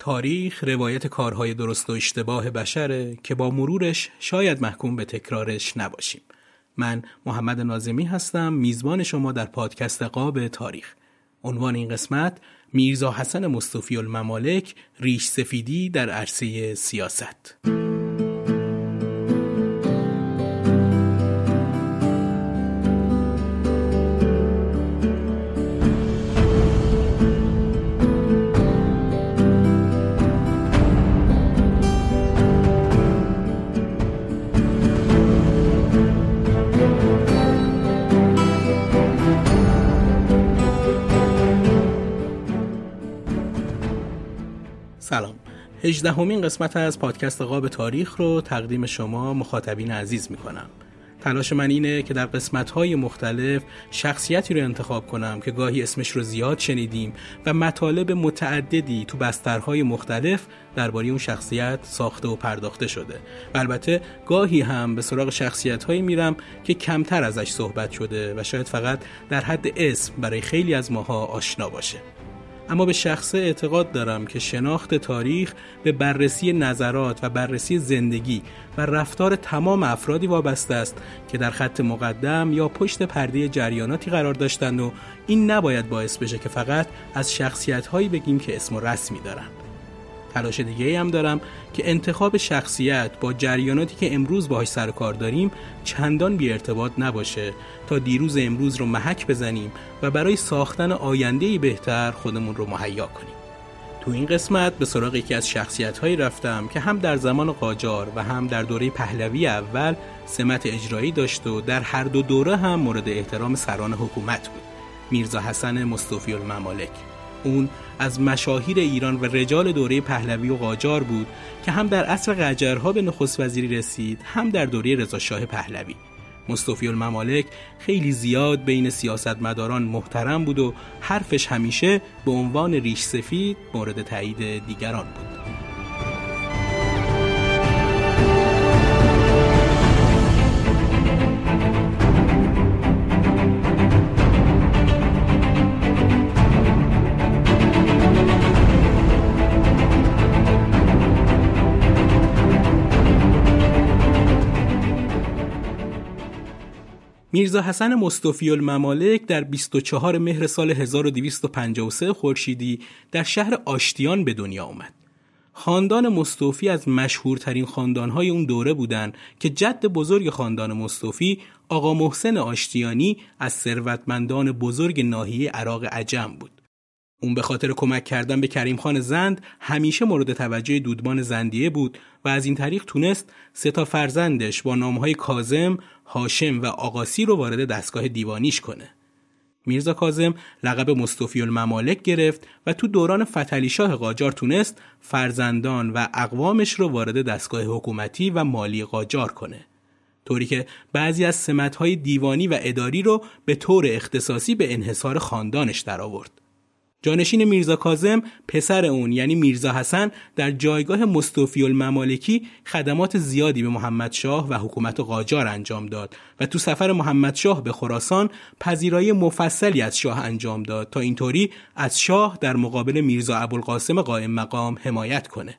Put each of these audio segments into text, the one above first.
تاریخ روایت کارهای درست و اشتباه بشره که با مرورش شاید محکوم به تکرارش نباشیم. من محمد نازمی هستم میزبان شما در پادکست قاب تاریخ. عنوان این قسمت میرزا حسن مصطفی الممالک ریش سفیدی در عرصه سیاست. سلام. هجدهمین قسمت از پادکست قاب تاریخ رو تقدیم شما مخاطبین عزیز می کنم تلاش من اینه که در قسمت‌های مختلف شخصیتی رو انتخاب کنم که گاهی اسمش رو زیاد شنیدیم و مطالب متعددی تو بسترهای مختلف درباره اون شخصیت ساخته و پرداخته شده. و البته گاهی هم به سراغ شخصیت‌هایی میرم که کمتر ازش صحبت شده و شاید فقط در حد اسم برای خیلی از ماها آشنا باشه. اما به شخصه اعتقاد دارم که شناخت تاریخ به بررسی نظرات و بررسی زندگی و رفتار تمام افرادی وابسته است که در خط مقدم یا پشت پرده جریاناتی قرار داشتند و این نباید باعث بشه که فقط از شخصیت هایی بگیم که اسم و رسمی دارند. تلاش دیگه ای هم دارم که انتخاب شخصیت با جریاناتی که امروز باهاش سر کار داریم چندان بی ارتباط نباشه. تا دیروز امروز رو محک بزنیم و برای ساختن آینده بهتر خودمون رو مهیا کنیم. تو این قسمت به سراغ یکی از شخصیت هایی رفتم که هم در زمان قاجار و هم در دوره پهلوی اول سمت اجرایی داشت و در هر دو دوره هم مورد احترام سران حکومت بود. میرزا حسن مصطفی الممالک. اون از مشاهیر ایران و رجال دوره پهلوی و قاجار بود که هم در عصر قجرها به نخست وزیری رسید هم در دوره رضاشاه پهلوی. مصطفی الممالک خیلی زیاد بین سیاستمداران محترم بود و حرفش همیشه به عنوان ریش سفید مورد تایید دیگران بود. میرزا حسن مصطفی الممالک در 24 مهر سال 1253 خورشیدی در شهر آشتیان به دنیا آمد. خاندان مصطفی از مشهورترین خاندانهای اون دوره بودند که جد بزرگ خاندان مصطفی آقا محسن آشتیانی از ثروتمندان بزرگ ناحیه عراق عجم بود. اون به خاطر کمک کردن به کریم خان زند همیشه مورد توجه دودمان زندیه بود و از این طریق تونست سه تا فرزندش با نامهای کازم، هاشم و آقاسی رو وارد دستگاه دیوانیش کنه. میرزا کازم لقب مصطفی الممالک گرفت و تو دوران فتلی شاه قاجار تونست فرزندان و اقوامش رو وارد دستگاه حکومتی و مالی قاجار کنه. طوری که بعضی از سمتهای دیوانی و اداری رو به طور اختصاصی به انحصار خاندانش درآورد. جانشین میرزا کازم پسر اون یعنی میرزا حسن در جایگاه مستوفی الممالکی خدمات زیادی به محمد شاه و حکومت قاجار انجام داد و تو سفر محمد شاه به خراسان پذیرایی مفصلی از شاه انجام داد تا اینطوری از شاه در مقابل میرزا ابوالقاسم قائم مقام حمایت کنه.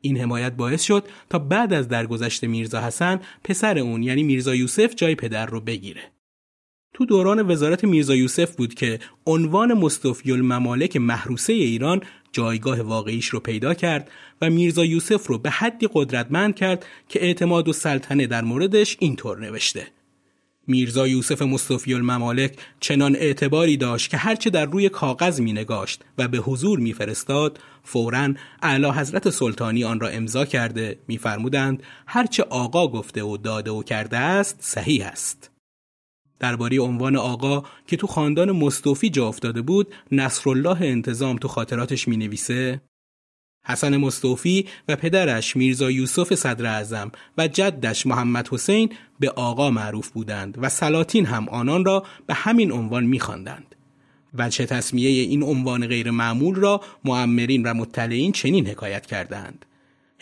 این حمایت باعث شد تا بعد از درگذشت میرزا حسن پسر اون یعنی میرزا یوسف جای پدر رو بگیره. تو دوران وزارت میرزا یوسف بود که عنوان مستوفی الممالک محروسه ایران جایگاه واقعیش رو پیدا کرد و میرزا یوسف رو به حدی قدرتمند کرد که اعتماد و سلطنه در موردش اینطور نوشته. میرزا یوسف مصطفی الممالک چنان اعتباری داشت که هرچه در روی کاغذ می نگاشت و به حضور می فرستاد فورا اعلی حضرت سلطانی آن را امضا کرده. میفرمودند هرچه آقا گفته و داده و کرده است صحیح است. درباره عنوان آقا که تو خاندان مستوفی جا افتاده بود نصرالله انتظام تو خاطراتش می نویسه حسن مستوفی و پدرش میرزا یوسف صدر اعظم و جدش محمد حسین به آقا معروف بودند و سلاطین هم آنان را به همین عنوان میخواندند. وجه تصمیه این عنوان غیر معمول را معمرین و مطلعین چنین حکایت کردند.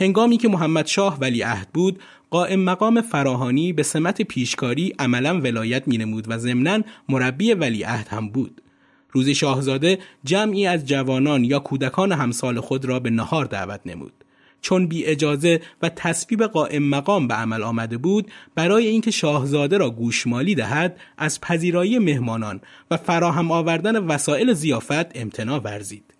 هنگامی که محمد شاه ولی عهد بود قائم مقام فراهانی به سمت پیشکاری عملا ولایت می نمود و ضمنا مربی ولیعهد هم بود. روزی شاهزاده جمعی از جوانان یا کودکان همسال خود را به نهار دعوت نمود. چون بی اجازه و تصویب قائم مقام به عمل آمده بود برای اینکه شاهزاده را گوشمالی دهد از پذیرایی مهمانان و فراهم آوردن وسایل زیافت امتناع ورزید.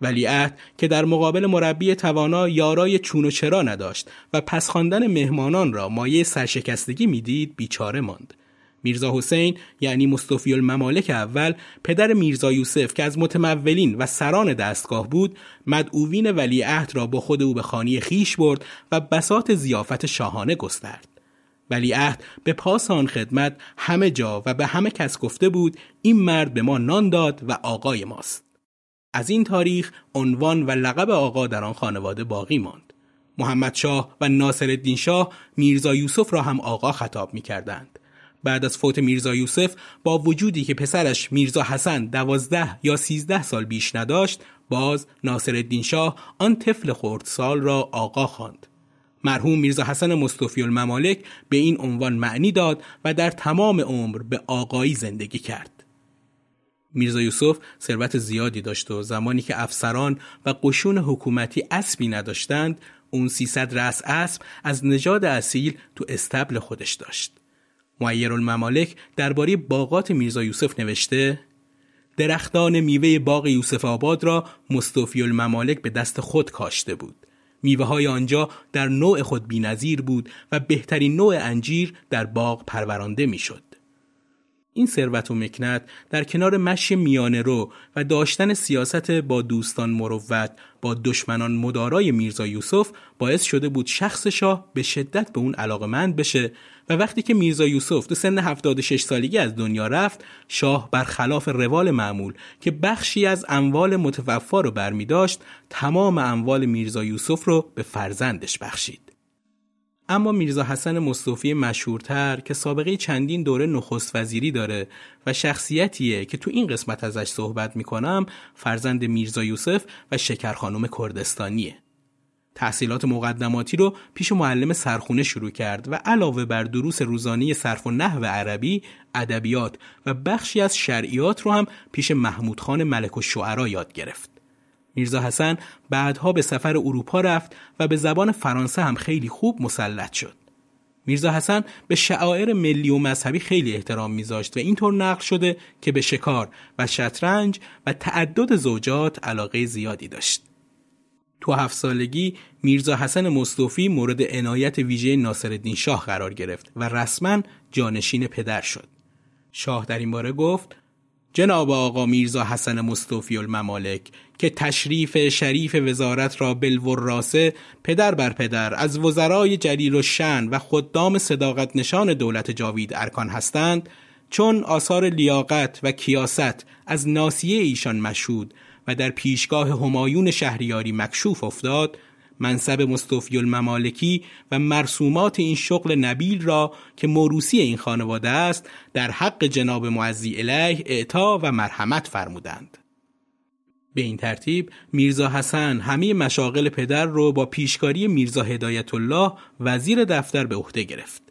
ولیعهد که در مقابل مربی توانا یارای چون و چرا نداشت و پس خواندن مهمانان را مایه سرشکستگی می‌دید بیچاره ماند. میرزا حسین یعنی مصطفی الممالک اول پدر میرزا یوسف که از متمولین و سران دستگاه بود مدعوین ولیعهد را با خود او به خانی خیش برد و بسات زیافت شاهانه گسترد. ولیعهد به پاس آن خدمت همه جا و به همه کس گفته بود این مرد به ما نان داد و آقای ماست. از این تاریخ عنوان و لقب آقا در آن خانواده باقی ماند. محمد شاه و ناصر الدین شاه میرزا یوسف را هم آقا خطاب می کردند. بعد از فوت میرزا یوسف با وجودی که پسرش میرزا حسن دوازده یا سیزده سال بیش نداشت باز ناصر الدین شاه آن طفل خردسال را آقا خواند. مرحوم میرزا حسن مصطفی الممالک به این عنوان معنی داد و در تمام عمر به آقایی زندگی کرد. میرزا یوسف ثروت زیادی داشت و زمانی که افسران و قشون حکومتی اسبی نداشتند اون 300 رأس اسب از نژاد اصیل تو استبل خودش داشت. معیر الممالک درباره باغات میرزا یوسف نوشته درختان میوه باغ یوسف آباد را مستوفی الممالک به دست خود کاشته بود. میوه های آنجا در نوع خود بینظیر بود و بهترین نوع انجیر در باغ پرورانده می‌شد. این ثروت و مکنت در کنار مشی میانه رو و داشتن سیاست با دوستان مروت با دشمنان مدارای میرزا یوسف باعث شده بود شخص شاه به شدت به اون علاقمند بشه و وقتی که میرزا یوسف تو سن 76 سالگی از دنیا رفت شاه برخلاف روال معمول که بخشی از اموال متوفا رو برمی داشت تمام اموال میرزا یوسف رو به فرزندش بخشید. اما میرزا حسن مصطفی مشهورتر که سابقه چندین دوره نخست وزیری داره و شخصیتیه که تو این قسمت ازش صحبت می‌کنم فرزند میرزا یوسف و شکرخانم کردستانیه. تحصیلات مقدماتی رو پیش معلم سرخونه شروع کرد و علاوه بر دروس روزانه صرف و نحو عربی، ادبیات و بخشی از شرعیات رو هم پیش محمود خان ملک و شعرا یاد گرفت. میرزا حسن بعدها به سفر اروپا رفت و به زبان فرانسه هم خیلی خوب مسلط شد. میرزا حسن به شعائر ملی و مذهبی خیلی احترام میذاشت و اینطور نقل شده که به شکار و شطرنج و تعدد زوجات علاقه زیادی داشت. تو هفت سالگی میرزا حسن مصطفی مورد عنایت ویژه ناصرالدین شاه قرار گرفت و رسما جانشین پدر شد. شاه در این باره گفت جناب آقا میرزا حسن مصطفی الممالک که تشریف شریف وزارت را بالوراسه پدر بر پدر از وزرای جلیل و شن و خدام صداقت نشان دولت جاوید ارکان هستند چون آثار لیاقت و کیاست از ناسیه ایشان مشهود و در پیشگاه همایون شهریاری مکشوف افتاد منصب مستوفی الممالکی و مرسومات این شغل نبیل را که موروسی این خانواده است در حق جناب معزی الیه اعطا و مرحمت فرمودند به این ترتیب میرزا حسن همه مشاغل پدر رو با پیشکاری میرزا هدایت الله وزیر دفتر به عهده گرفت.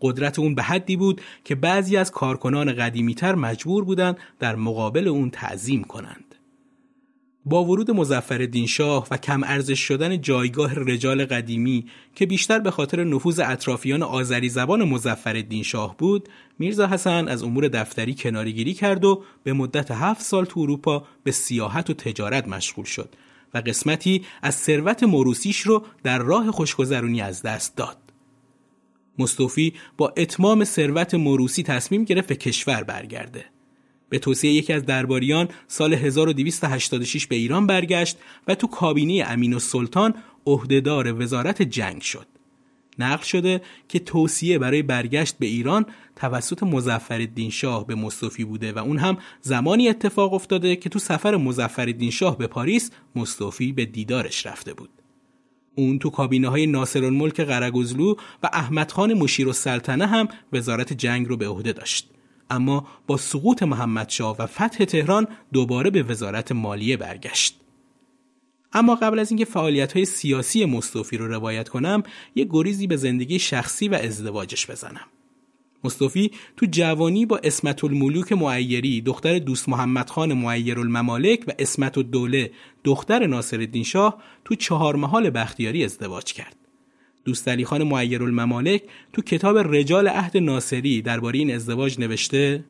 قدرت اون به حدی بود که بعضی از کارکنان قدیمیتر مجبور بودند در مقابل اون تعظیم کنند. با ورود مزفر شاه و کم ارزش شدن جایگاه رجال قدیمی که بیشتر به خاطر نفوذ اطرافیان آذری زبان مزفر شاه بود میرزا حسن از امور دفتری کنارگیری کرد و به مدت هفت سال تو اروپا به سیاحت و تجارت مشغول شد و قسمتی از ثروت موروسیش رو در راه خوشگذرونی از دست داد. مصطفی با اتمام ثروت موروسی تصمیم گرفت به کشور برگرده. به توصیه یکی از درباریان سال 1286 به ایران برگشت و تو کابینه امین و سلطان عهدهدار وزارت جنگ شد. نقل شده که توصیه برای برگشت به ایران توسط مزفر شاه به مصطفی بوده و اون هم زمانی اتفاق افتاده که تو سفر مزفر شاه به پاریس مصطفی به دیدارش رفته بود. اون تو کابینه های ناصر الملک قرگزلو و احمد خان مشیر و هم وزارت جنگ رو به عهده داشت. اما با سقوط محمدشاه و فتح تهران دوباره به وزارت مالیه برگشت. اما قبل از اینکه فعالیت های سیاسی مصطفی رو روایت کنم یه گریزی به زندگی شخصی و ازدواجش بزنم. مصطفی تو جوانی با اسمت الملوک معیری دختر دوست محمد خان معیر الممالک و اسمت الدوله دختر ناصر شاه تو چهار محال بختیاری ازدواج کرد. دوست علی خان معیر الممالک تو کتاب رجال عهد ناصری درباره این ازدواج نوشته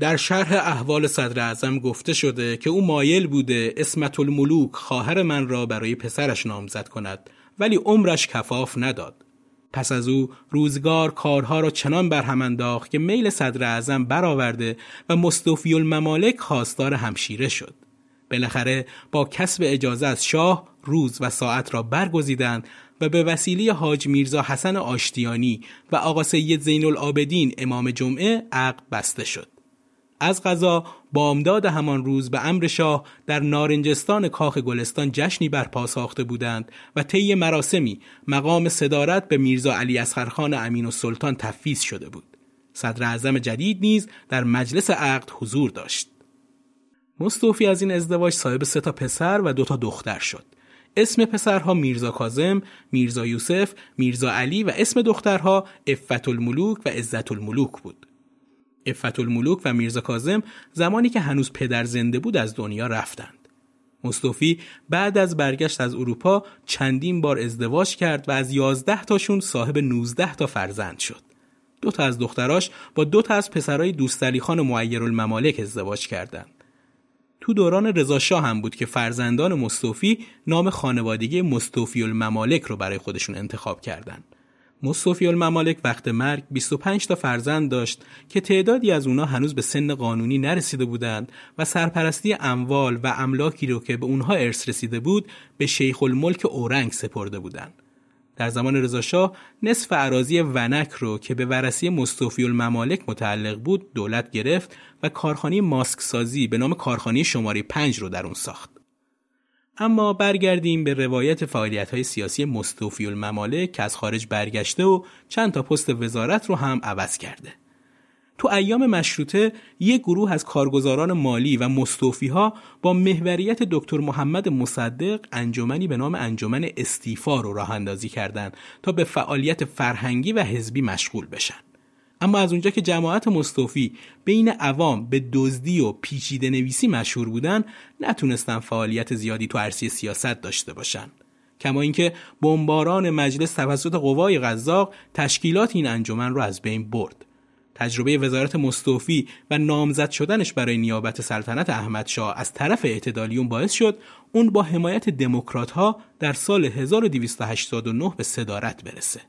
در شرح احوال صدر اعظم گفته شده که او مایل بوده اسمت الملوک خواهر من را برای پسرش نامزد کند ولی عمرش کفاف نداد. پس از او روزگار کارها را چنان برهم انداخت که میل صدر اعظم برآورده و مستوفی الممالک خواستار همشیره شد. بالاخره با کسب اجازه از شاه روز و ساعت را برگزیدند و به وسیله حاج میرزا حسن آشتیانی و آقا سید زین العابدین امام جمعه عقد بسته شد. از غذا بامداد همان روز به امر شاه در نارنجستان کاخ گلستان جشنی برپا ساخته بودند و طی مراسمی مقام صدارت به میرزا علی اصغرخان امین و سلطان تفویض شده بود. صدر اعظم جدید نیز در مجلس عقد حضور داشت. مستوفی از این ازدواج صاحب سه تا پسر و دو تا دختر شد. اسم پسرها میرزا کازم، میرزا یوسف، میرزا علی و اسم دخترها افت الملوک و عزت الملوک بود. افت الملوک و میرزا کازم زمانی که هنوز پدر زنده بود از دنیا رفتند. مصطفی بعد از برگشت از اروپا چندین بار ازدواج کرد و از یازده تاشون صاحب 19 تا فرزند شد. دو تا از دختراش با دو تا از پسرای دوستعلی خان معیر الممالک ازدواج کردند. تو دوران رضا هم بود که فرزندان مصطفی نام خانوادگی مصطفی الممالک رو برای خودشون انتخاب کردند. مصطفی الممالک وقت مرگ 25 تا فرزند داشت که تعدادی از اونا هنوز به سن قانونی نرسیده بودند و سرپرستی اموال و املاکی رو که به اونها ارث رسیده بود به شیخ الملک اورنگ سپرده بودند. در زمان رضاشاه نصف عراضی ونک رو که به ورسی مصطفی الممالک متعلق بود دولت گرفت و کارخانه ماسک سازی به نام کارخانه شماره 5 رو در اون ساخت. اما برگردیم به روایت فعالیت های سیاسی مصطفی الممالک که از خارج برگشته و چند تا پست وزارت رو هم عوض کرده. تو ایام مشروطه یک گروه از کارگزاران مالی و مستوفی ها با محوریت دکتر محمد مصدق انجمنی به نام انجمن استیفا رو راه اندازی کردند تا به فعالیت فرهنگی و حزبی مشغول بشن. اما از اونجا که جماعت مستوفی بین عوام به دزدی و پیچیده نویسی مشهور بودن نتونستن فعالیت زیادی تو عرصه سیاست داشته باشن. کما اینکه بمباران مجلس توسط قوای قزاق تشکیلات این انجمن رو از بین برد. تجربه وزارت مستوفی و نامزد شدنش برای نیابت سلطنت احمدشاه از طرف اعتدالیون باعث شد اون با حمایت دموکرات ها در سال 1289 به صدارت برسه.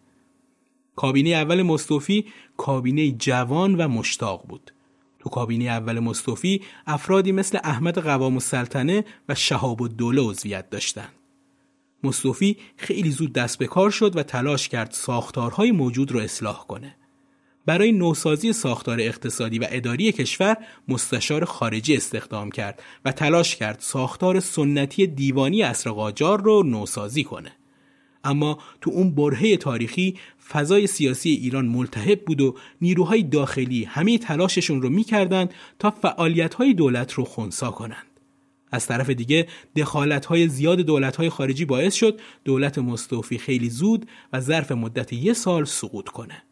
کابینه اول مستوفی کابینه جوان و مشتاق بود. تو کابینه اول مستوفی افرادی مثل احمد قوام السلطنه و شهاب الدوله عضویت داشتند. مستوفی خیلی زود دست به کار شد و تلاش کرد ساختارهای موجود رو اصلاح کنه. برای نوسازی ساختار اقتصادی و اداری کشور مستشار خارجی استخدام کرد و تلاش کرد ساختار سنتی دیوانی اصر قاجار رو نوسازی کنه. اما تو اون برهه تاریخی فضای سیاسی ایران ملتهب بود و نیروهای داخلی همه تلاششون رو می‌کردند تا فعالیتهای دولت رو خونسا کنند. از طرف دیگه دخالت‌های زیاد دولت‌های خارجی باعث شد دولت مستوفی خیلی زود و ظرف مدت یه سال سقوط کنه.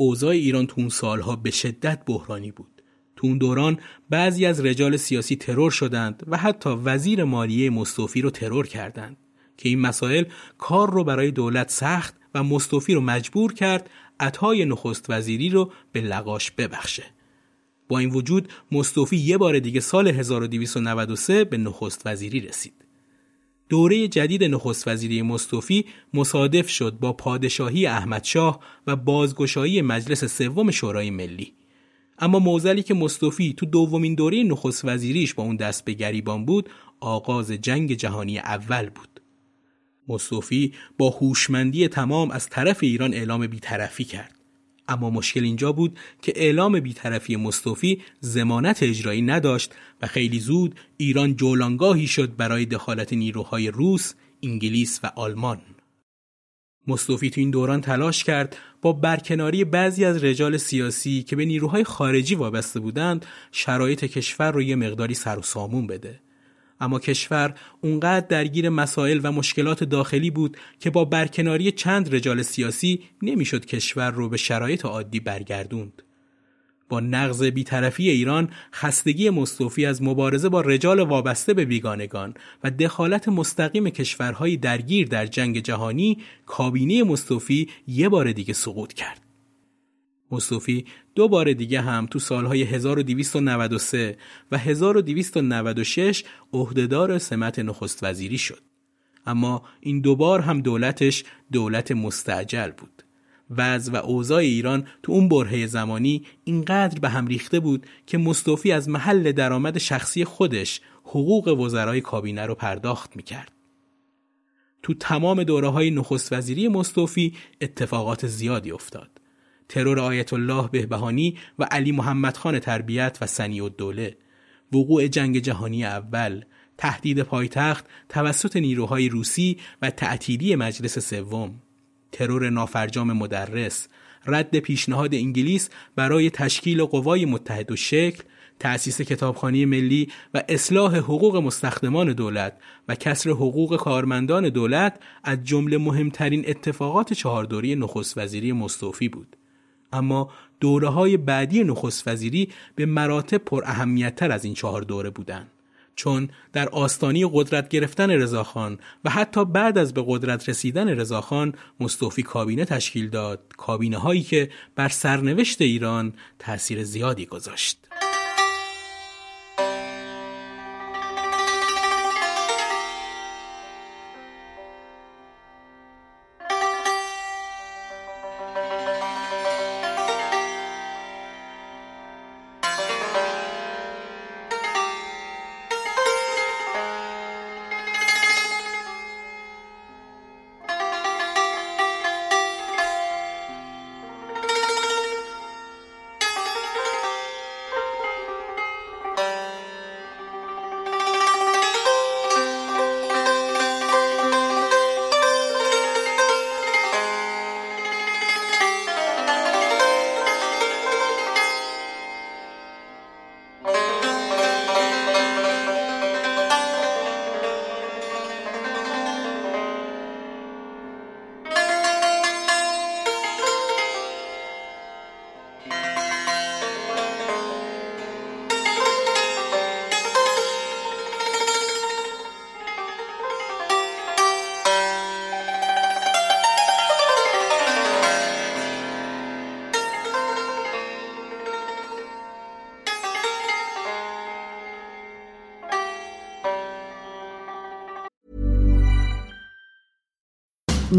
اوضاع ایران تو اون سالها به شدت بحرانی بود. تو اون دوران بعضی از رجال سیاسی ترور شدند و حتی وزیر مالیه مستوفی رو ترور کردند که این مسائل کار رو برای دولت سخت و مستوفی رو مجبور کرد عطای نخست وزیری رو به لقاش ببخشه. با این وجود مستوفی یه بار دیگه سال 1293 به نخست وزیری رسید. دوره جدید نخست وزیری مستوفی مصادف شد با پادشاهی احمدشاه و بازگشایی مجلس سوم شورای ملی. اما موزلی که مستوفی تو دومین دوره نخست وزیریش با اون دست به گریبان بود آغاز جنگ جهانی اول بود. مصطفی با هوشمندی تمام از طرف ایران اعلام بیطرفی کرد. اما مشکل اینجا بود که اعلام بیطرفی مصطفی زمانت اجرایی نداشت و خیلی زود ایران جولانگاهی شد برای دخالت نیروهای روس، انگلیس و آلمان. مصطفی تو این دوران تلاش کرد با برکناری بعضی از رجال سیاسی که به نیروهای خارجی وابسته بودند شرایط کشور رو یه مقداری سر و سامون بده. اما کشور اونقدر درگیر مسائل و مشکلات داخلی بود که با برکناری چند رجال سیاسی نمی‌شد کشور رو به شرایط عادی برگردوند. با نقض بیطرفی ایران خستگی مستوفی از مبارزه با رجال وابسته به بیگانگان و دخالت مستقیم کشورهای درگیر در جنگ جهانی کابینه مستوفی یه بار دیگه سقوط کرد. مصطفی دو بار دیگه هم تو سالهای 1293 و 1296 عهدهدار سمت نخست وزیری شد. اما این دوبار هم دولتش دولت مستعجل بود. وضع و اوضاع ایران تو اون برهه زمانی اینقدر به هم ریخته بود که مصطفی از محل درآمد شخصی خودش حقوق وزرای کابینه رو پرداخت می‌کرد. تو تمام دوره های نخست وزیری مصطفی اتفاقات زیادی افتاد. ترور آیت الله بهبهانی و علی محمد خان تربیت و سنی الدوله وقوع جنگ جهانی اول تهدید پایتخت توسط نیروهای روسی و تعطیلی مجلس سوم ترور نافرجام مدرس رد پیشنهاد انگلیس برای تشکیل قوای متحد و شکل تأسیس کتابخانه ملی و اصلاح حقوق مستخدمان دولت و کسر حقوق کارمندان دولت از جمله مهمترین اتفاقات چهاردوری نخست وزیری مستوفی بود. اما دوره های بعدی نخست وزیری به مراتب پر اهمیتتر از این چهار دوره بودند. چون در آستانی قدرت گرفتن رضاخان و حتی بعد از به قدرت رسیدن رضاخان مستوفی کابینه تشکیل داد کابینه هایی که بر سرنوشت ایران تأثیر زیادی گذاشت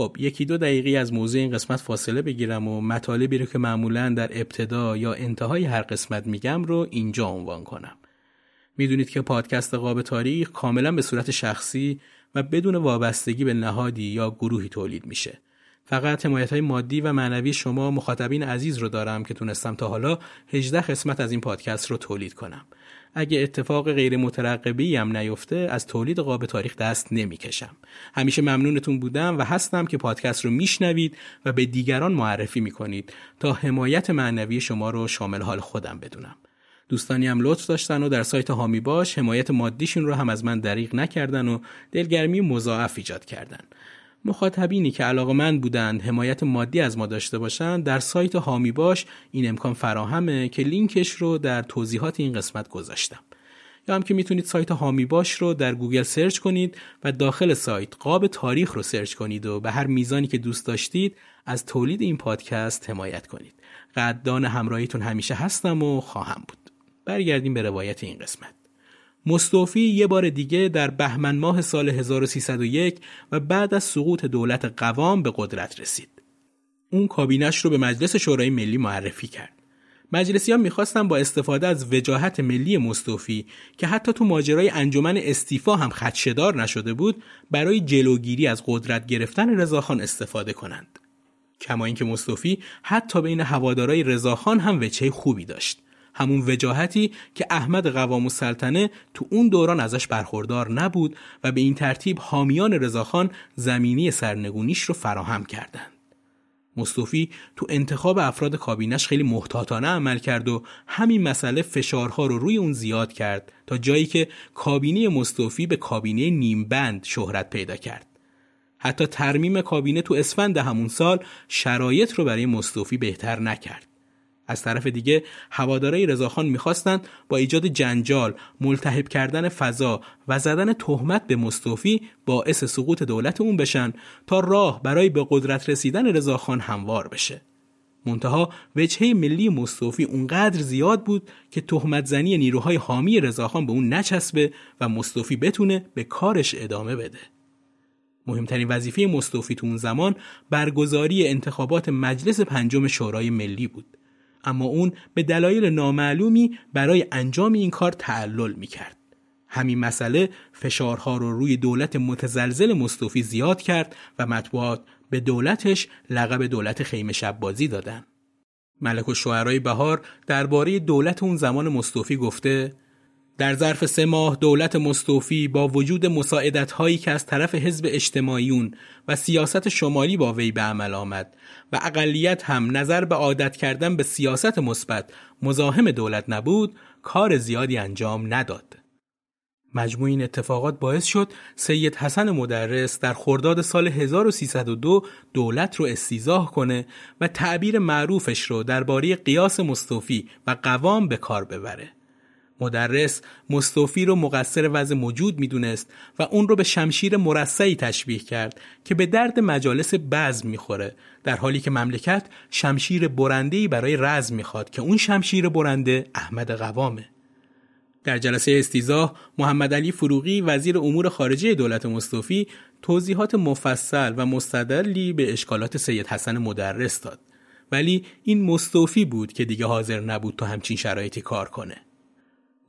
خب یکی دو دقیقه از موضوع این قسمت فاصله بگیرم و مطالبی رو که معمولا در ابتدا یا انتهای هر قسمت میگم رو اینجا عنوان کنم. می‌دونید که پادکست قاب تاریخ کاملا به صورت شخصی و بدون وابستگی به نهادی یا گروهی تولید میشه. فقط حمایت های مادی و معنوی شما مخاطبین عزیز رو دارم که تونستم تا حالا 18 قسمت از این پادکست رو تولید کنم. اگه اتفاق غیر مترقبی هم نیفته از تولید قاب تاریخ دست نمی‌کشم. همیشه ممنونتون بودم و هستم که پادکست رو میشنوید و به دیگران معرفی می‌کنید تا حمایت معنوی شما رو شامل حال خودم بدونم. دوستانی هم لطف داشتن و در سایت هامی باش حمایت مادیشون رو هم از من دریغ نکردن و دلگرمی مضاعف ایجاد کردن. مخاطبینی که علاقه من بودند حمایت مادی از ما داشته باشند در سایت هامی باش این امکان فراهمه که لینکش رو در توضیحات این قسمت گذاشتم. یا هم که می‌تونید سایت حامی باش رو در گوگل سرچ کنید و داخل سایت قاب تاریخ رو سرچ کنید و به هر میزانی که دوست داشتید از تولید این پادکست حمایت کنید. قدردان همراهیتون همیشه هستم و خواهم بود. برگردیم به روایت این قسمت. مستوفی یه بار دیگه در بهمن ماه سال 1301 و بعد از سقوط دولت قوام به قدرت رسید. اون کابینش رو به مجلس شورای ملی معرفی کرد. مجلسی ها می‌خواستن با استفاده از وجاهت ملی مستوفی که حتی تو ماجرای انجمن استیفا هم خدشدار نشده بود برای جلوگیری از قدرت گرفتن رضاخان استفاده کنند. کما اینکه مستوفی حتی بین هوادارای رضاخان هم وچه خوبی داشت. همون وجاهتی که احمد قوام السلطنه تو اون دوران ازش برخوردار نبود و به این ترتیب حامیان رضاخان زمینی سرنگونیش رو فراهم کردند. مصطفی تو انتخاب افراد کابینش خیلی محتاطانه عمل کرد و همین مسئله فشارها رو روی اون زیاد کرد تا جایی که کابینه مصطفی به کابینه نیمبند شهرت پیدا کرد. حتی ترمیم کابینه تو اسفند همون سال شرایط رو برای مصطفی بهتر نکرد. از طرف دیگه هوادارای رضاخان می‌خواستند با ایجاد جنجال، ملتهب کردن فضا و زدن تهمت به مستوفی باعث سقوط دولت اون بشن تا راه برای به قدرت رسیدن رضاخان هموار بشه. منتها وجهه ملی مستوفی اونقدر زیاد بود که تهمت زنی نیروهای حامی رضاخان به اون نچسبه و مستوفی بتونه به کارش ادامه بده. مهمترین وظیفه مستوفی تو اون زمان برگزاری انتخابات مجلس پنجم شورای ملی بود. اما اون به دلایل نامعلومی برای انجام این کار تعلل می کرد. همین مسئله فشارها رو روی دولت متزلزل مستوفی زیاد کرد و مطبوعات به دولتش لقب دولت خیمه شب بازی دادن. ملک و شعرهای بهار درباره دولت اون زمان مستوفی گفته در ظرف سه ماه دولت مستوفی با وجود مساعدت هایی که از طرف حزب اجتماعیون و سیاست شمالی با وی به عمل آمد و اقلیت هم نظر به عادت کردن به سیاست مثبت مزاحم دولت نبود کار زیادی انجام نداد. مجموع این اتفاقات باعث شد سید حسن مدرس در خرداد سال 1302 دولت رو استیزاه کنه و تعبیر معروفش رو درباره قیاس مستوفی و قوام به کار ببره. مدرس مستوفی رو مقصر وضع موجود می‌دونست و اون رو به شمشیر مرصعی تشبیه کرد که به درد مجالس بزم می‌خوره در حالی که مملکت شمشیر برندهی برای رزم می‌خواد که اون شمشیر برنده احمد قوامه. در جلسه استیزاه محمد علی فروغی وزیر امور خارجه دولت مستوفی توضیحات مفصل و مستدلی به اشکالات سید حسن مدرس داد. ولی این مستوفی بود که دیگه حاضر نبود تو همچین شرایطی کار کنه.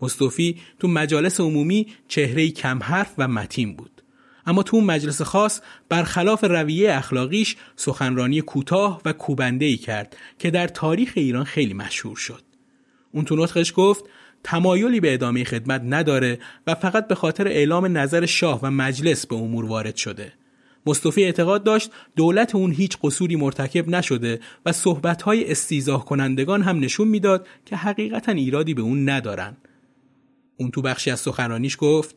مصطفی تو مجالس عمومی چهره کم حرف و متین بود. اما تو اون مجلس خاص برخلاف رویه اخلاقیش سخنرانی کوتاه و کوبنده ای کرد که در تاریخ ایران خیلی مشهور شد. اون تو نطقش گفت تمایلی به ادامه خدمت نداره و فقط به خاطر اعلام نظر شاه و مجلس به امور وارد شده. مصطفی اعتقاد داشت دولت اون هیچ قصوری مرتکب نشده و صحبتهای استیزاه کنندگان هم نشون می‌داد که حقیقتا ایرادی به اون ندارن. اون تو بخشی از سخنرانیش گفت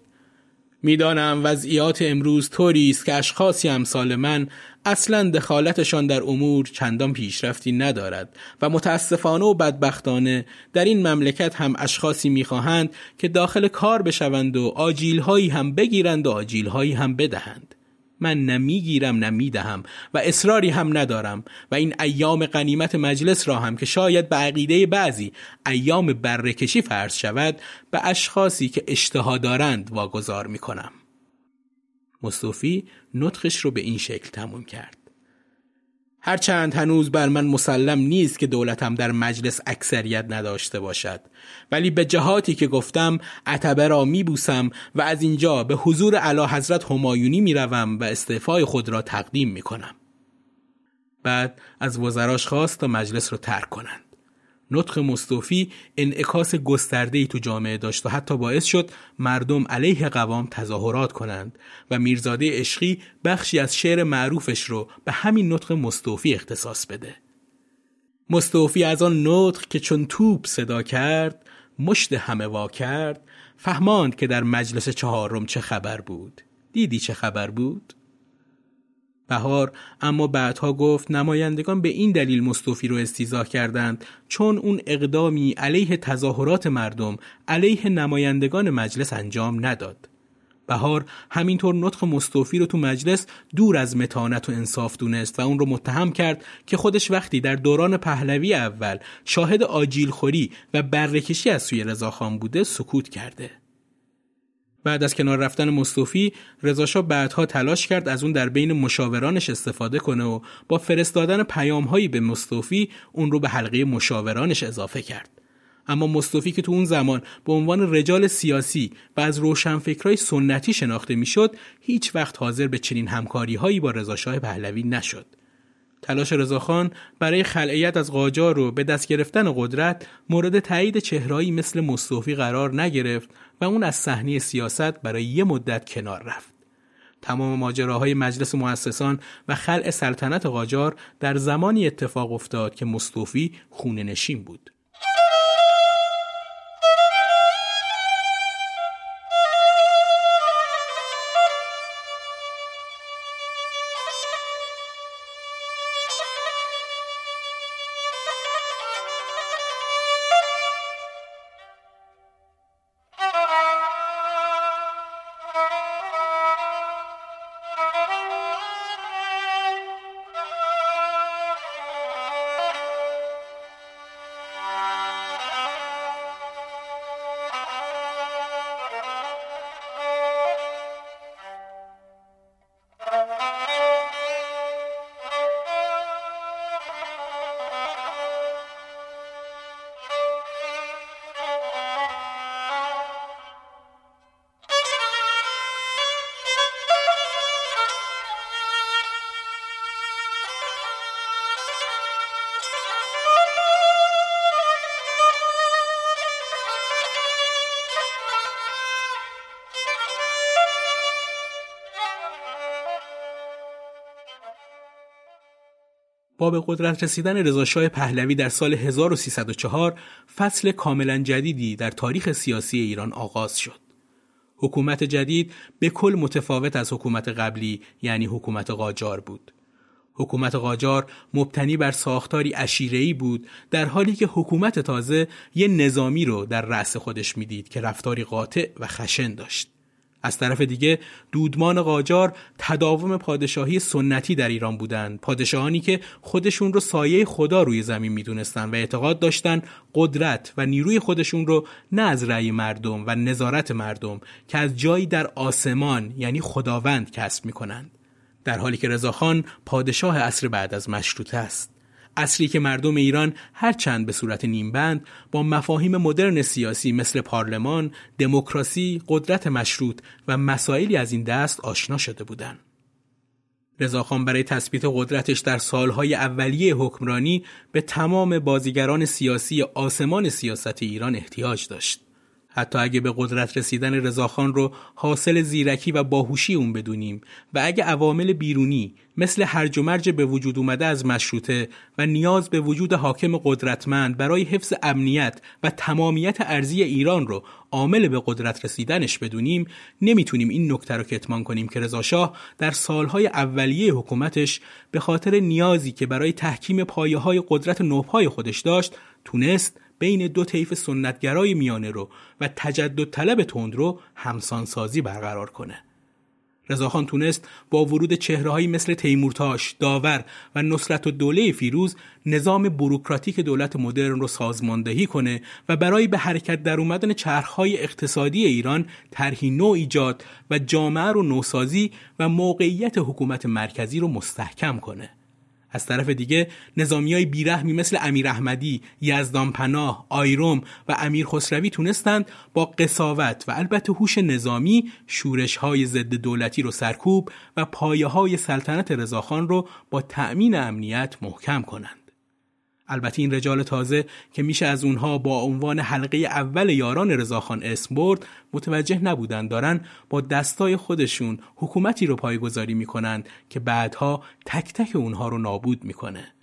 می‌دانم وضعیات امروز طوری است که اشخاصی امثال من اصلا دخالتشان در امور چندان پیشرفتی ندارد و متاسفانه و بدبختانه در این مملکت هم اشخاصی می‌خواهند که داخل کار بشوند و آجیلهایی هم بگیرند و آجیلهایی هم بدهند. من نمی‌گیرم نمی‌دهم و اصراری هم ندارم و این ایام قنیمت مجلس را هم که شاید به عقیده بعضی ایام برکشی فرض شود به اشخاصی که اشتها دارند واگذار می کنم. مصطفی نطخش رو به این شکل تموم کرد. هرچند هنوز بر من مسلم نیست که دولتم در مجلس اکثریت نداشته باشد. ولی به جهاتی که گفتم عتبه را میبوسم و از اینجا به حضور علا حضرت همایونی می‌روم و استعفای خود را تقدیم می‌کنم. بعد از وزراش خواست تا مجلس را ترک کنند. نطق مصطفی انعکاس گسترده تو جامعه داشت و حتی باعث شد مردم علیه قوام تظاهرات کنند و میرزاده عشقی بخشی از شعر معروفش رو به همین نطق مصطفی اختصاص بده. مصطفی از آن نطق که چون توپ صدا کرد مشت همه وا کرد فهماند که در مجلس چهارم چه خبر بود دیدی چه خبر بود؟ بهار اما بعدها گفت نمایندگان به این دلیل مصطفی رو استیزاه کردند چون اون اقدامی علیه تظاهرات مردم علیه نمایندگان مجلس انجام نداد. بهار همینطور نطق مصطفی رو تو مجلس دور از متانت و انصاف دونست و اون رو متهم کرد که خودش وقتی در دوران پهلوی اول شاهد آجیل خوری و بررکشی از سوی رضاخان بوده سکوت کرده. بعد از کنار رفتن مصطفی رضاشاه بعدها تلاش کرد از اون در بین مشاورانش استفاده کنه و با فرستادن پیامهایی به مصطفی اون رو به حلقه مشاورانش اضافه کرد. اما مصطفی که تو اون زمان به عنوان رجال سیاسی و از روشنفکرای سنتی شناخته می‌شد هیچ وقت حاضر به چنین همکاری هایی با رضاشاه پهلوی نشد. تلاش رضاخان برای خلعیت از قاجار و به دست گرفتن قدرت مورد تایید چهرهایی مثل مصطفی قرار نگرفت و اون از صحنه سیاست برای یه مدت کنار رفت. تمام ماجراهای مجلس مؤسسان و خلع سلطنت قاجار در زمانی اتفاق افتاد که مصطفی خونه نشین بود. با به قدرت رسیدن رضاشاه پهلوی در سال 1304 فصل کاملا جدیدی در تاریخ سیاسی ایران آغاز شد. حکومت جدید به کل متفاوت از حکومت قبلی یعنی حکومت قاجار بود. حکومت قاجار مبتنی بر ساختاری اشیره‌ای بود در حالی که حکومت تازه یه نظامی رو در رأس خودش می‌دید که رفتاری قاطع و خشن داشت. از طرف دیگه دودمان قاجار تداوم پادشاهی سنتی در ایران بودند. پادشاهانی که خودشون رو سایه خدا روی زمین می‌دونستند و اعتقاد داشتند قدرت و نیروی خودشون رو نه از رأی مردم و نظارت مردم که از جایی در آسمان یعنی خداوند کسب می‌کنند. در حالی که رضاخان پادشاه عصر بعد از مشروطه است. اصری که مردم ایران هرچند به صورت نیمبند با مفاهیم مدرن سیاسی مثل پارلمان، دموکراسی، قدرت مشروط و مسائلی از این دست آشنا شده بودند. رضاخان برای تثبیت قدرتش در سالهای اولیه حکمرانی به تمام بازیگران سیاسی آسمان سیاست ایران احتیاج داشت. حتی اگه به قدرت رسیدن رضاخان رو حاصل زیرکی و باهوشی اون بدونیم و اگه عوامل بیرونی مثل هرج و مرج به وجود اومده از مشروطه و نیاز به وجود حاکم قدرتمند برای حفظ امنیت و تمامیت ارزی ایران رو عامل به قدرت رسیدنش بدونیم نمی‌تونیم این نکته رو کتمان کنیم که رضاشاه در سالهای اولیه حکومتش به خاطر نیازی که برای تحکیم پایه های قدرت نوپای خودش داشت تونست بین دو طیف سنتگرای میانه رو و تجدد طلب تند رو همسانسازی برقرار کنه. رضاخان تونست با ورود چهرههایی مثل تیمورتاش، داور و نصرت و دوله فیروز نظام بروکراتیک دولت مدرن رو سازماندهی کنه و برای به حرکت در اومدن چرخهای اقتصادی ایران طرحی نو ایجاد و جامعه رو نوسازی و موقعیت حکومت مرکزی رو مستحکم کنه. از طرف دیگه نظامی های بیرحمی مثل امیر احمدی، یزدان پناه، آیروم و امیر خسروی تونستند با قصاوت و البته هوش نظامی شورش های ضد دولتی رو سرکوب و پایه های سلطنت رضاخان رو با تأمین امنیت محکم کنند. البته این رجال تازه که میشه از اونها با عنوان حلقه اول یاران رضاخان اسم برد متوجه نبودن دارن با دستای خودشون حکومتی رو پایگذاری می‌کنن که بعدها تک تک اونها رو نابود می‌کنه.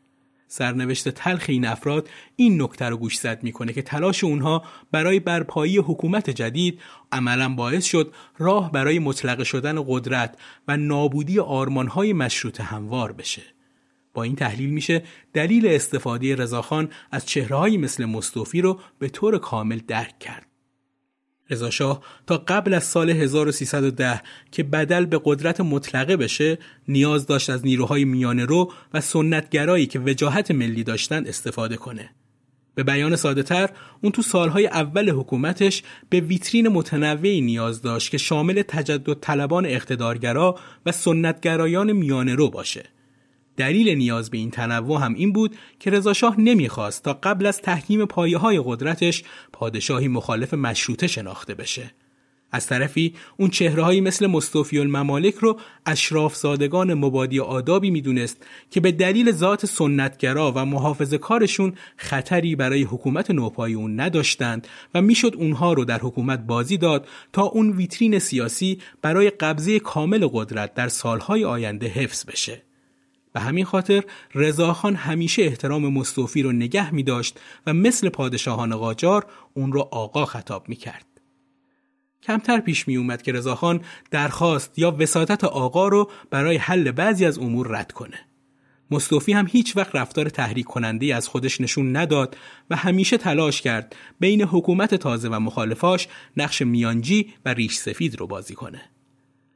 سرنوشت تلخ این افراد این نکته رو گوشزد می‌کنه که تلاش اونها برای برپایی حکومت جدید عملا باعث شد راه برای مطلقه شدن قدرت و نابودی آرمانهای مشروط هموار بشه. با این تحلیل میشه دلیل استفاده رضاخان از چهرههایی مثل مصطفی رو به طور کامل درک کرد. رضاشاه تا قبل از سال 1310 که بدل به قدرت مطلقه بشه نیاز داشت از نیروهای میانه رو و سنتگرایی که وجاهت ملی داشتن استفاده کنه. به بیان ساده تر اون تو سالهای اول حکومتش به ویترین متنوعی نیاز داشت که شامل تجدد طلبان اقتدارگرا و سنتگرایان میانه رو باشه. دلیل نیاز به این تنوع هم این بود که رضاشاه نمی‌خواست تا قبل از تحکیم پایه های قدرتش پادشاهی مخالف مشروطه شناخته بشه. از طرفی اون چهرههایی مثل مصطفی الممالک رو اشراف زادگان مبادی آدابی می‌دونست که به دلیل ذات سنتگرا و محافظه کارشون خطری برای حکومت نوپایی اون نداشتند و می‌شد اونها رو در حکومت بازی داد تا اون ویترین سیاسی برای قبضه کامل قدرت در سالهای آینده حفظ بشه. به همین خاطر رضاخان همیشه احترام مصطفی رو نگه می داشت و مثل پادشاهان قاجار اون رو آقا خطاب می کرد. کمتر پیش می اومد که رضاخان درخواست یا وساطت آقا رو برای حل بعضی از امور رد کنه. مصطفی هم هیچ وقت رفتار تحریک کننده از خودش نشون نداد و همیشه تلاش کرد بین حکومت تازه و مخالفاش نقش میانجی و ریش سفید رو بازی کنه.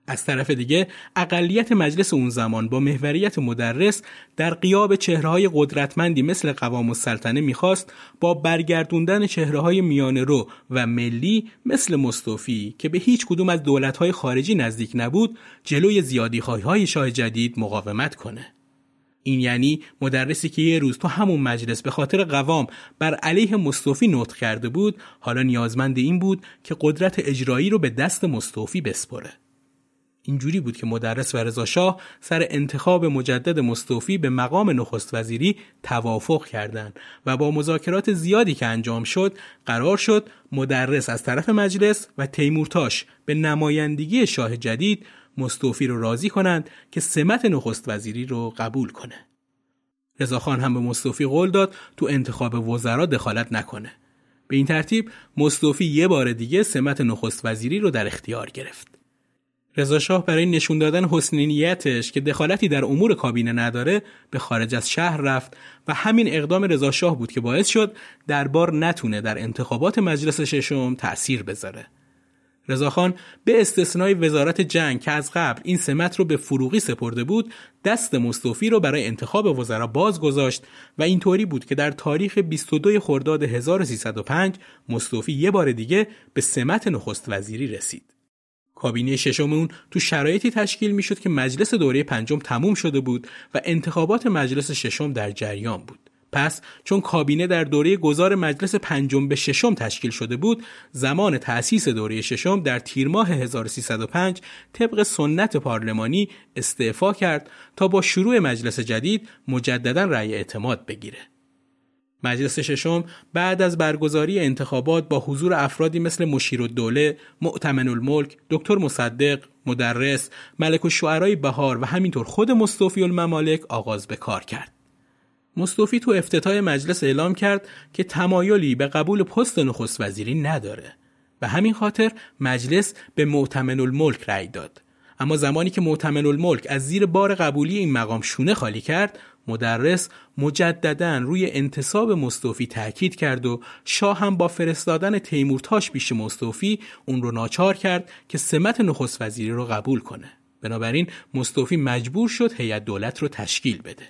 از طرف دیگه اقلیت مجلس اون زمان با محوریت مدرس در قیاب چهرههای قدرتمندی مثل قوام السلطنه می‌خواست با برگردوندن چهرههای میانه رو و ملی مثل مصطفی که به هیچ کدوم از دولتهای خارجی نزدیک نبود جلوی زیادی های شاه جدید مقاومت کنه. این یعنی مدرسی که یه روز تو همون مجلس به خاطر قوام بر علیه مصطفی نطق کرده بود حالا نیازمند این بود که قدرت اجرایی رو به دست مصطفی بسپره. اینجوری بود که مدرس و رضا سر انتخاب مجدد مستوفی به مقام نخست وزیری توافق کردند و با مذاکرات زیادی که انجام شد قرار شد مدرس از طرف مجلس و تیمورتاش به نمایندگی شاه جدید مستوفی رو راضی کنند که سمت نخست وزیری رو قبول کنه. رضاخان هم به مستوفی قول داد تو انتخاب وزرا دخالت نکنه. به این ترتیب مستوفی یه بار دیگه سمت نخست وزیری رو در اختیار گرفت. رضاشاه برای نشون دادن حسن نیتش که دخالتی در امور کابینه نداره به خارج از شهر رفت و همین اقدام رضاشاه بود که باعث شد دربار نتونه در انتخابات مجلس ششم تأثیر بذاره. رضاخان به استثنای وزارت جنگ که از قبل این سمت رو به فروغی سپرده بود دست مصطفی رو برای انتخاب وزرا باز گذاشت و اینطوری بود که در تاریخ 22 خرداد 1305 مصطفی یه بار دیگه به سمت نخست وزیری رسید. کابینه ششم اون تو شرایطی تشکیل می‌شد که مجلس دوره پنجم تموم شده بود و انتخابات مجلس ششم در جریان بود. پس چون کابینه در دوره گذار مجلس پنجم به ششم تشکیل شده بود زمان تأسیس دوره ششم در تیر ماه 1305 طبق سنت پارلمانی استعفا کرد تا با شروع مجلس جدید مجددا رأی اعتماد بگیره مجلس ششم بعد از برگزاری انتخابات با حضور افرادی مثل مشیر الدوله، معتمن الملک، دکتر مصدق، مدرس، ملک و شعرهای بهار و همینطور خود مصطفی الممالک آغاز به کار کرد. مصطفی تو افتتاح مجلس اعلام کرد که تمایلی به قبول پست نخست وزیری نداره. به همین خاطر مجلس به معتمن الملک رأی داد. اما زمانی که معتمن الملک از زیر بار قبولی این مقام شونه خالی کرد مدرس مجددا روی انتصاب مصطفی تاکید کرد و شاه هم با فرستادن تیمورتاش پیش مصطفی اون رو ناچار کرد که سمت نخست وزیری رو قبول کنه. بنابراین مصطفی مجبور شد هیئت دولت رو تشکیل بده.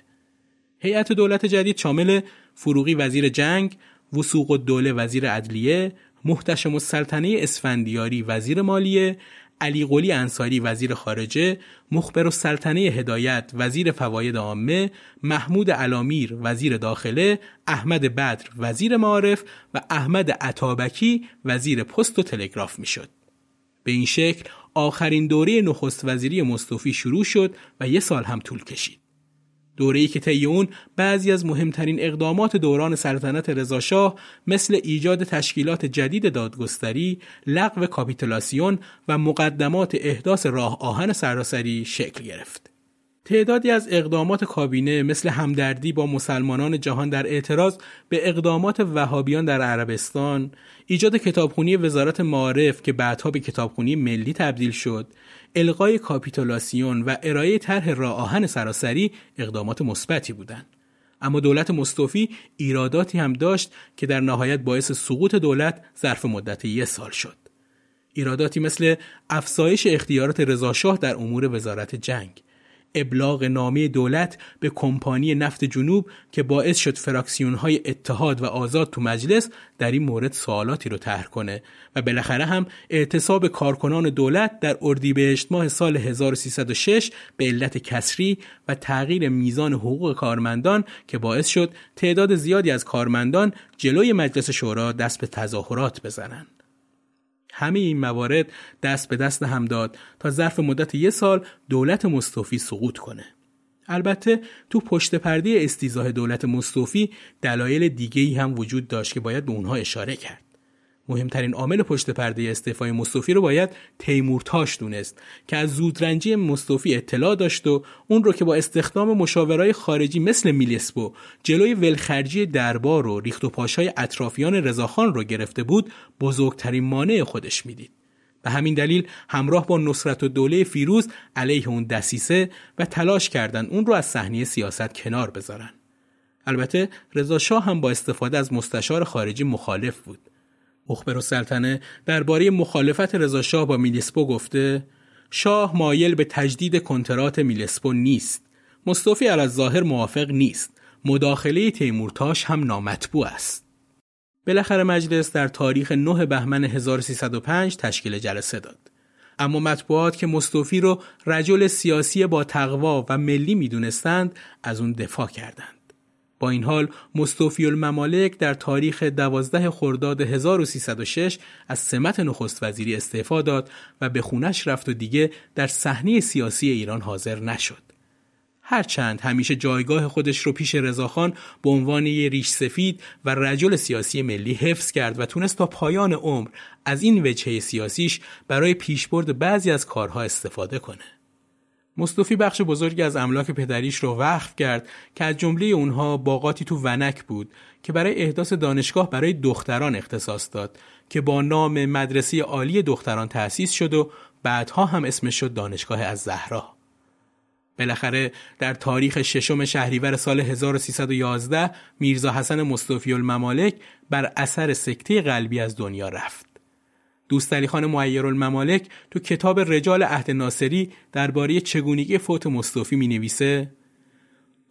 هیئت دولت جدید شامل فروغی وزیر جنگ وسوق الدوله وزیر عدلیه محتشم السلطنه اسفندیاری وزیر مالیه علی قلی انصاری وزیر خارجه، مخبر السلطنه هدایت وزیر فواید عامه، محمود علامیر وزیر داخله، احمد بدر وزیر معارف و احمد عطابکی وزیر پست و تلگراف می‌شد. به این شکل آخرین دوره نخست وزیری مصطفی شروع شد و یه سال هم طول کشید. دوره‌ای که طی اون بعضی از مهمترین اقدامات دوران سلطنت رضاشاه مثل ایجاد تشکیلات جدید دادگستری، لغو کاپیتولاسیون و مقدمات احداث راه آهن سراسری شکل گرفت. تعدادی از اقدامات کابینه مثل همدردی با مسلمانان جهان در اعتراض به اقدامات وهابیان در عربستان، ایجاد کتابخونی وزارت معارف که بعدها به کتابخونی ملی تبدیل شد، القای کاپیتولاسیون و ارائه طرح راه سراسری اقدامات مثبتی بودند. اما دولت مصطفی ایراداتی هم داشت که در نهایت باعث سقوط دولت ظرف مدت یک سال شد. ایراداتی مثل افزایش اختیارات رضاشاه در امور وزارت جنگ، ابلاغ نامه دولت به کمپانی نفت جنوب که باعث شد فراکسیون های اتحاد و آزاد تو مجلس در این مورد سوالاتی رو طرح کنه و بالاخره هم اعتصاب کارکنان دولت در اردیبهشت ماه سال 1306 به علت کسری و تغییر میزان حقوق کارمندان که باعث شد تعداد زیادی از کارمندان جلوی مجلس شورا دست به تظاهرات بزنند. همه این موارد دست به دست هم داد تا ظرف مدت یک سال دولت مصطفی سقوط کنه. البته تو پشت پرده استیزاه دولت مصطفی دلایل دیگه هم وجود داشت که باید به اونها اشاره کرد. مهمترین عامل پشت پرده استعفای مصطفی رو باید تیمورتاش دونست که از زودرنجی مصطفی اطلاع داشت و اون رو که با استخدام مشاورای خارجی مثل میلسپو جلوی ولخرجی دربار و ریخت و پاشای اطرافیان رضاخان رو گرفته بود بزرگترین مانع خودش می‌دید. به همین دلیل همراه با نصرت و دوله فیروز علیه اون دسیسه و تلاش کردن اون رو از صحنه سیاست کنار بذارن. البته رضا هم با استفاده از مستشار خارجی مخالف بود. مخبر السلطنه درباره مخالفت رضا شاه با میلسپو گفته شاه مایل به تجدید کنترات میلسپو نیست. مصطفی از ظاهر موافق نیست. مداخله تیمورتاش هم نامطبوع است. بالاخره مجلس در تاریخ 9 بهمن 1305 تشکیل جلسه داد. اما مطبوعات که مصطفی رو رجل سیاسی با تقوا و ملی می‌دونستند از اون دفاع کردند. با این حال مصطفی الممالک در تاریخ 12 خرداد 1306 از سمت نخست وزیری استعفا داد و به خونش رفت و دیگه در صحنه سیاسی ایران حاضر نشد. هرچند همیشه جایگاه خودش رو پیش رضاخان به عنوان یه ریش سفید و رجل سیاسی ملی حفظ کرد و تونست تا پایان عمر از این وجهه سیاسیش برای پیشبرد بعضی از کارها استفاده کنه. مصطفی بخش بزرگی از املاک پدریش رو وقف کرد که از جمله اونها باغاتی تو ونک بود که برای احداث دانشگاه برای دختران اختصاص داد که با نام مدرسه عالی دختران تأسیس شد و بعدها هم اسمش شد دانشگاه از زهرا. بالاخره در تاریخ ششم شهریور سال 1311 میرزا حسن مصطفی الممالک بر اثر سکته قلبی از دنیا رفت. دوستعلی خان معیر الممالک تو کتاب رجال عهد ناصری درباره چگونگی فوت مصطفی می نویسه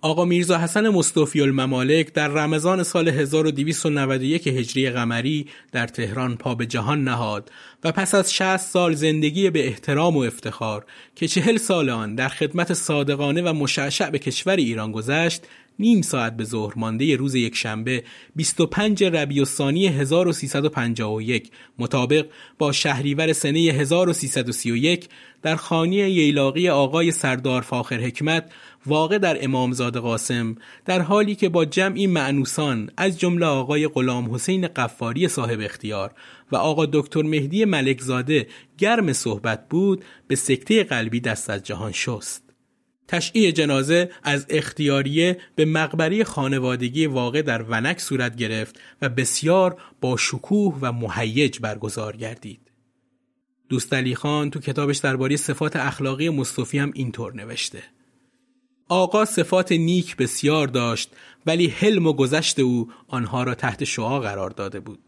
آقا میرزا حسن مصطفی الممالک در رمضان سال 1291 هجری قمری در تهران پا به جهان نهاد و پس از 60 سال زندگی به احترام و افتخار که چهل سال آن در خدمت صادقانه و مشعشع به کشور ایران گذشت نیم ساعت به ظهر مانده روز یک شنبه 25 ربیع الثانی 1351 مطابق با شهریور سنه 1331 در خانه ییلاقی آقای سردار فاخر حکمت واقع در امامزاده قاسم در حالی که با جمعی معنوسان از جمله آقای غلام حسین قفاری صاحب اختیار و آقا دکتر مهدی ملکزاده گرم صحبت بود به سکته قلبی دست از جهان شست. تشعیع جنازه از اختیاریه به مقبره خانوادگی واقع در ونک صورت گرفت و بسیار با شکوه و مهیج برگزار گردید. دوست علی خان تو کتابش درباره صفات اخلاقی مصطفی هم اینطور نوشته. آقا صفات نیک بسیار داشت ولی حلم و گذشت او آنها را تحت شعا قرار داده بود.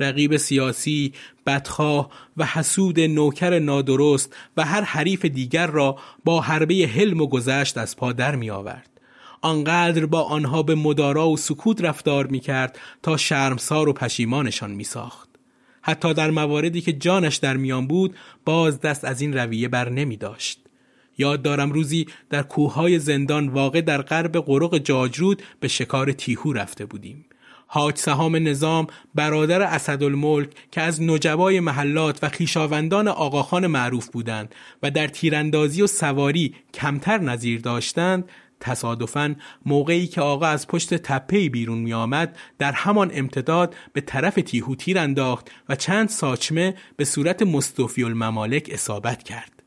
رقیب سیاسی، بدخواه و حسود نوکر نادرست و هر حریف دیگر را با حربه حلم و گذشت از پا در می آورد. آنقدر با آنها به مدارا و سکوت رفتار می کرد تا شرمسار و پشیمانشان می ساخت. حتی در مواردی که جانش در میان بود باز دست از این رویه بر نمی داشت. یاد دارم روزی در کوههای زندان واقع در غرب قرق جاجرود به شکار تیهو رفته بودیم. حاج سهام نظام برادر اسدالملک که از نجبای محلات و خیشاوندان آقاخان معروف بودند و در تیراندازی و سواری کمتر نظیر داشتند تصادفاً موقعی که آقا از پشت تپهی بیرون می آمد در همان امتداد به طرف تیهو تیر انداخت و چند ساچمه به صورت مستوفی الممالک اصابت کرد.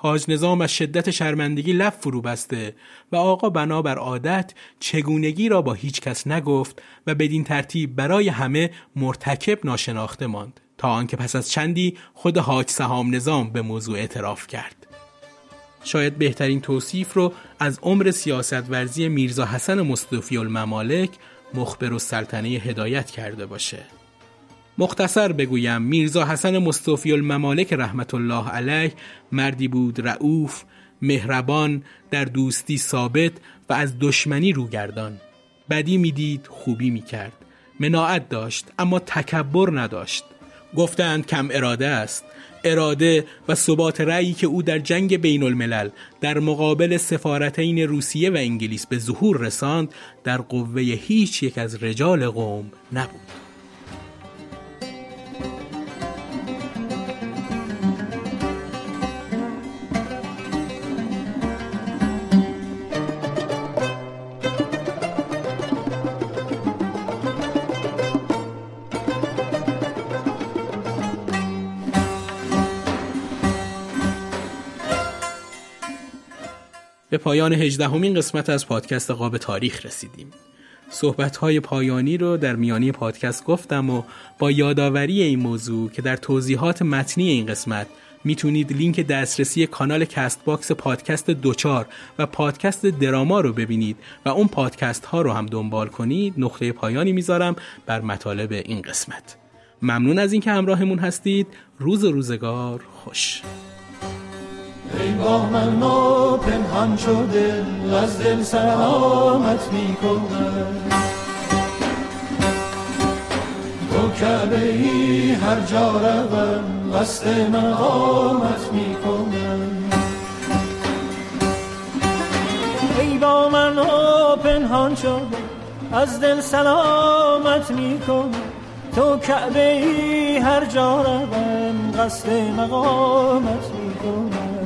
حاج نظام از شدت شرمندگی لب فرو بسته و آقا بنابر عادت چگونگی را با هیچ کس نگفت و بدین ترتیب برای همه مرتکب ناشناخته ماند تا آنکه پس از چندی خود حاج سهام نظام به موضوع اعتراف کرد. شاید بهترین توصیف رو از عمر سیاست ورزی میرزا حسن مصطفی الممالک مخبر و سلطنه هدایت کرده باشه. مختصر بگویم میرزا حسن مصطفی الممالک رحمت الله علیه مردی بود رعوف مهربان در دوستی ثابت و از دشمنی روگردان. بدی می‌دید خوبی می‌کرد. مناعت داشت اما تکبر نداشت. گفتند کم اراده است. اراده و ثبات رأیی که او در جنگ بین الملل در مقابل سفارتین روسیه و انگلیس به ظهور رساند در قوه هیچ یک از رجال قوم نبود. به پایان هجدهمین قسمت از پادکست قاب تاریخ رسیدیم. صحبت های پایانی رو در میانی پادکست گفتم و با یادآوری این موضوع که در توضیحات متنی این قسمت می‌تونید لینک دسترسی کانال کست باکس پادکست دوچار و پادکست دراما رو ببینید و اون پادکست ها رو هم دنبال کنید. نقطه پایانی می‌ذارم بر مطالب این قسمت. ممنون از اینکه همراهمون هستید. روز روزگار خوش. ای با من پنهان شده از دل سلامت می‌کنم تو کعبه ای هر جا روم قصد مقامت می‌کنم ای با من پنهان شده از دل سلامت می‌کنم تو کعبه ای هر جا روم قصد مقامت می‌کنم قصد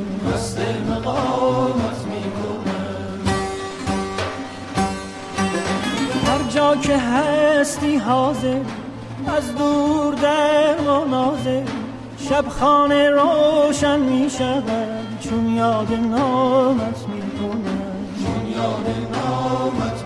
هر جا که هستی حاضر از دور در منازه شب خانه روشن می شود چون یاد نامت می چون یاد نامت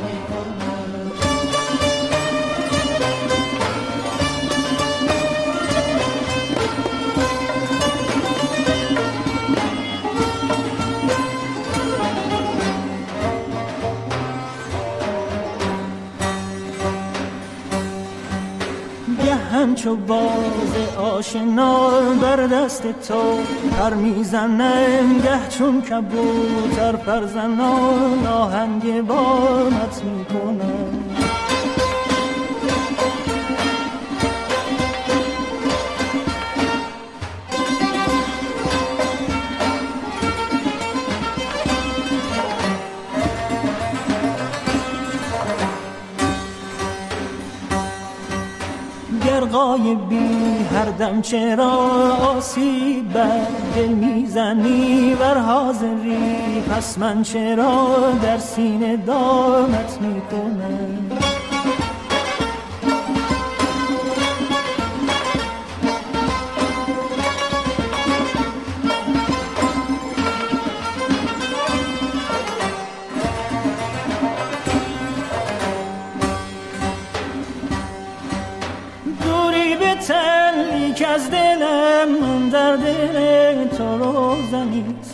همچو باز آشنا بر دست تو پر می‌زنم گه چون کبوتر فرزنان آهنگ بامت می‌کنم. بی هر دم چرا آسیب بر دل می‌زنی؟ بر حاضری پس من چرا در سینه دامت می‌کنم؟ تو روزنید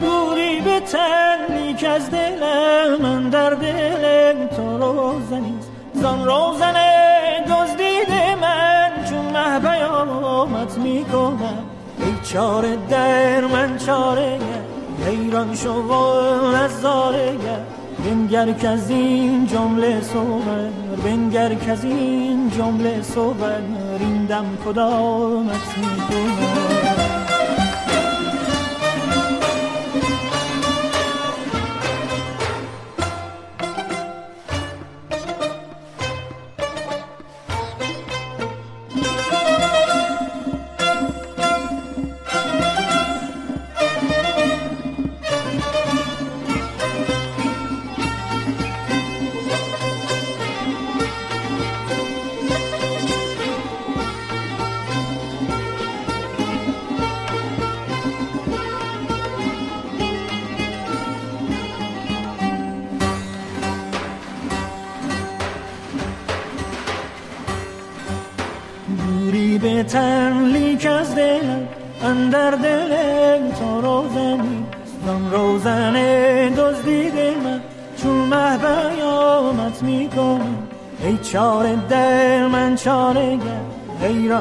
دوری به تنی که از دلم من در دل تو روزنید زان روزن دزدید من چون مه بیامت می‌کنم. ای چاره در من چاره حیران شو و نظاره بنگر که از جمله صور بنگر که از جمله صور این دم کدامت می‌کنه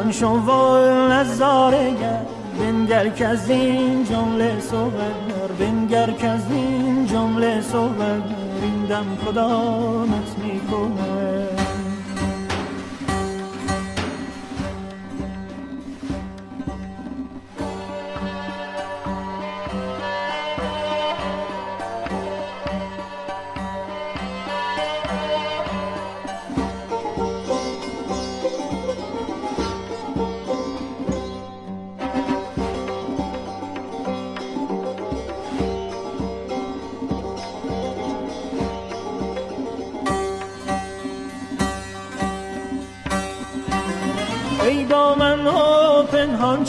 حیران شو و نظاره گر. بنگر که از این جمله صحبت بنگر که از این جمله صحبت این دم کدامت می‌کنه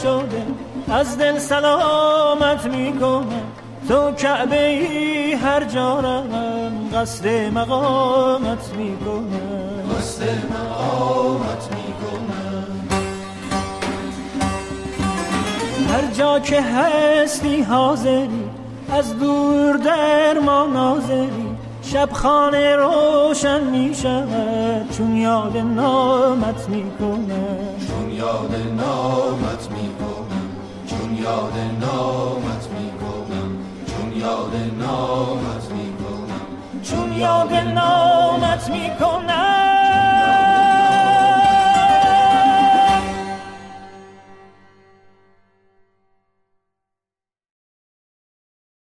شده از دل سلامت می‌کنم تو کعبه ای هر جا روم قصد مقامت می‌کنم قصد مقامت می‌کنم هر جا که هستی حاضری از دور در ما ناظری. شب خانه روشن می شود چون یاد نامت می چون یاد نامت یاد نامت می چون یاد نامت می چون یاد نامت می کنم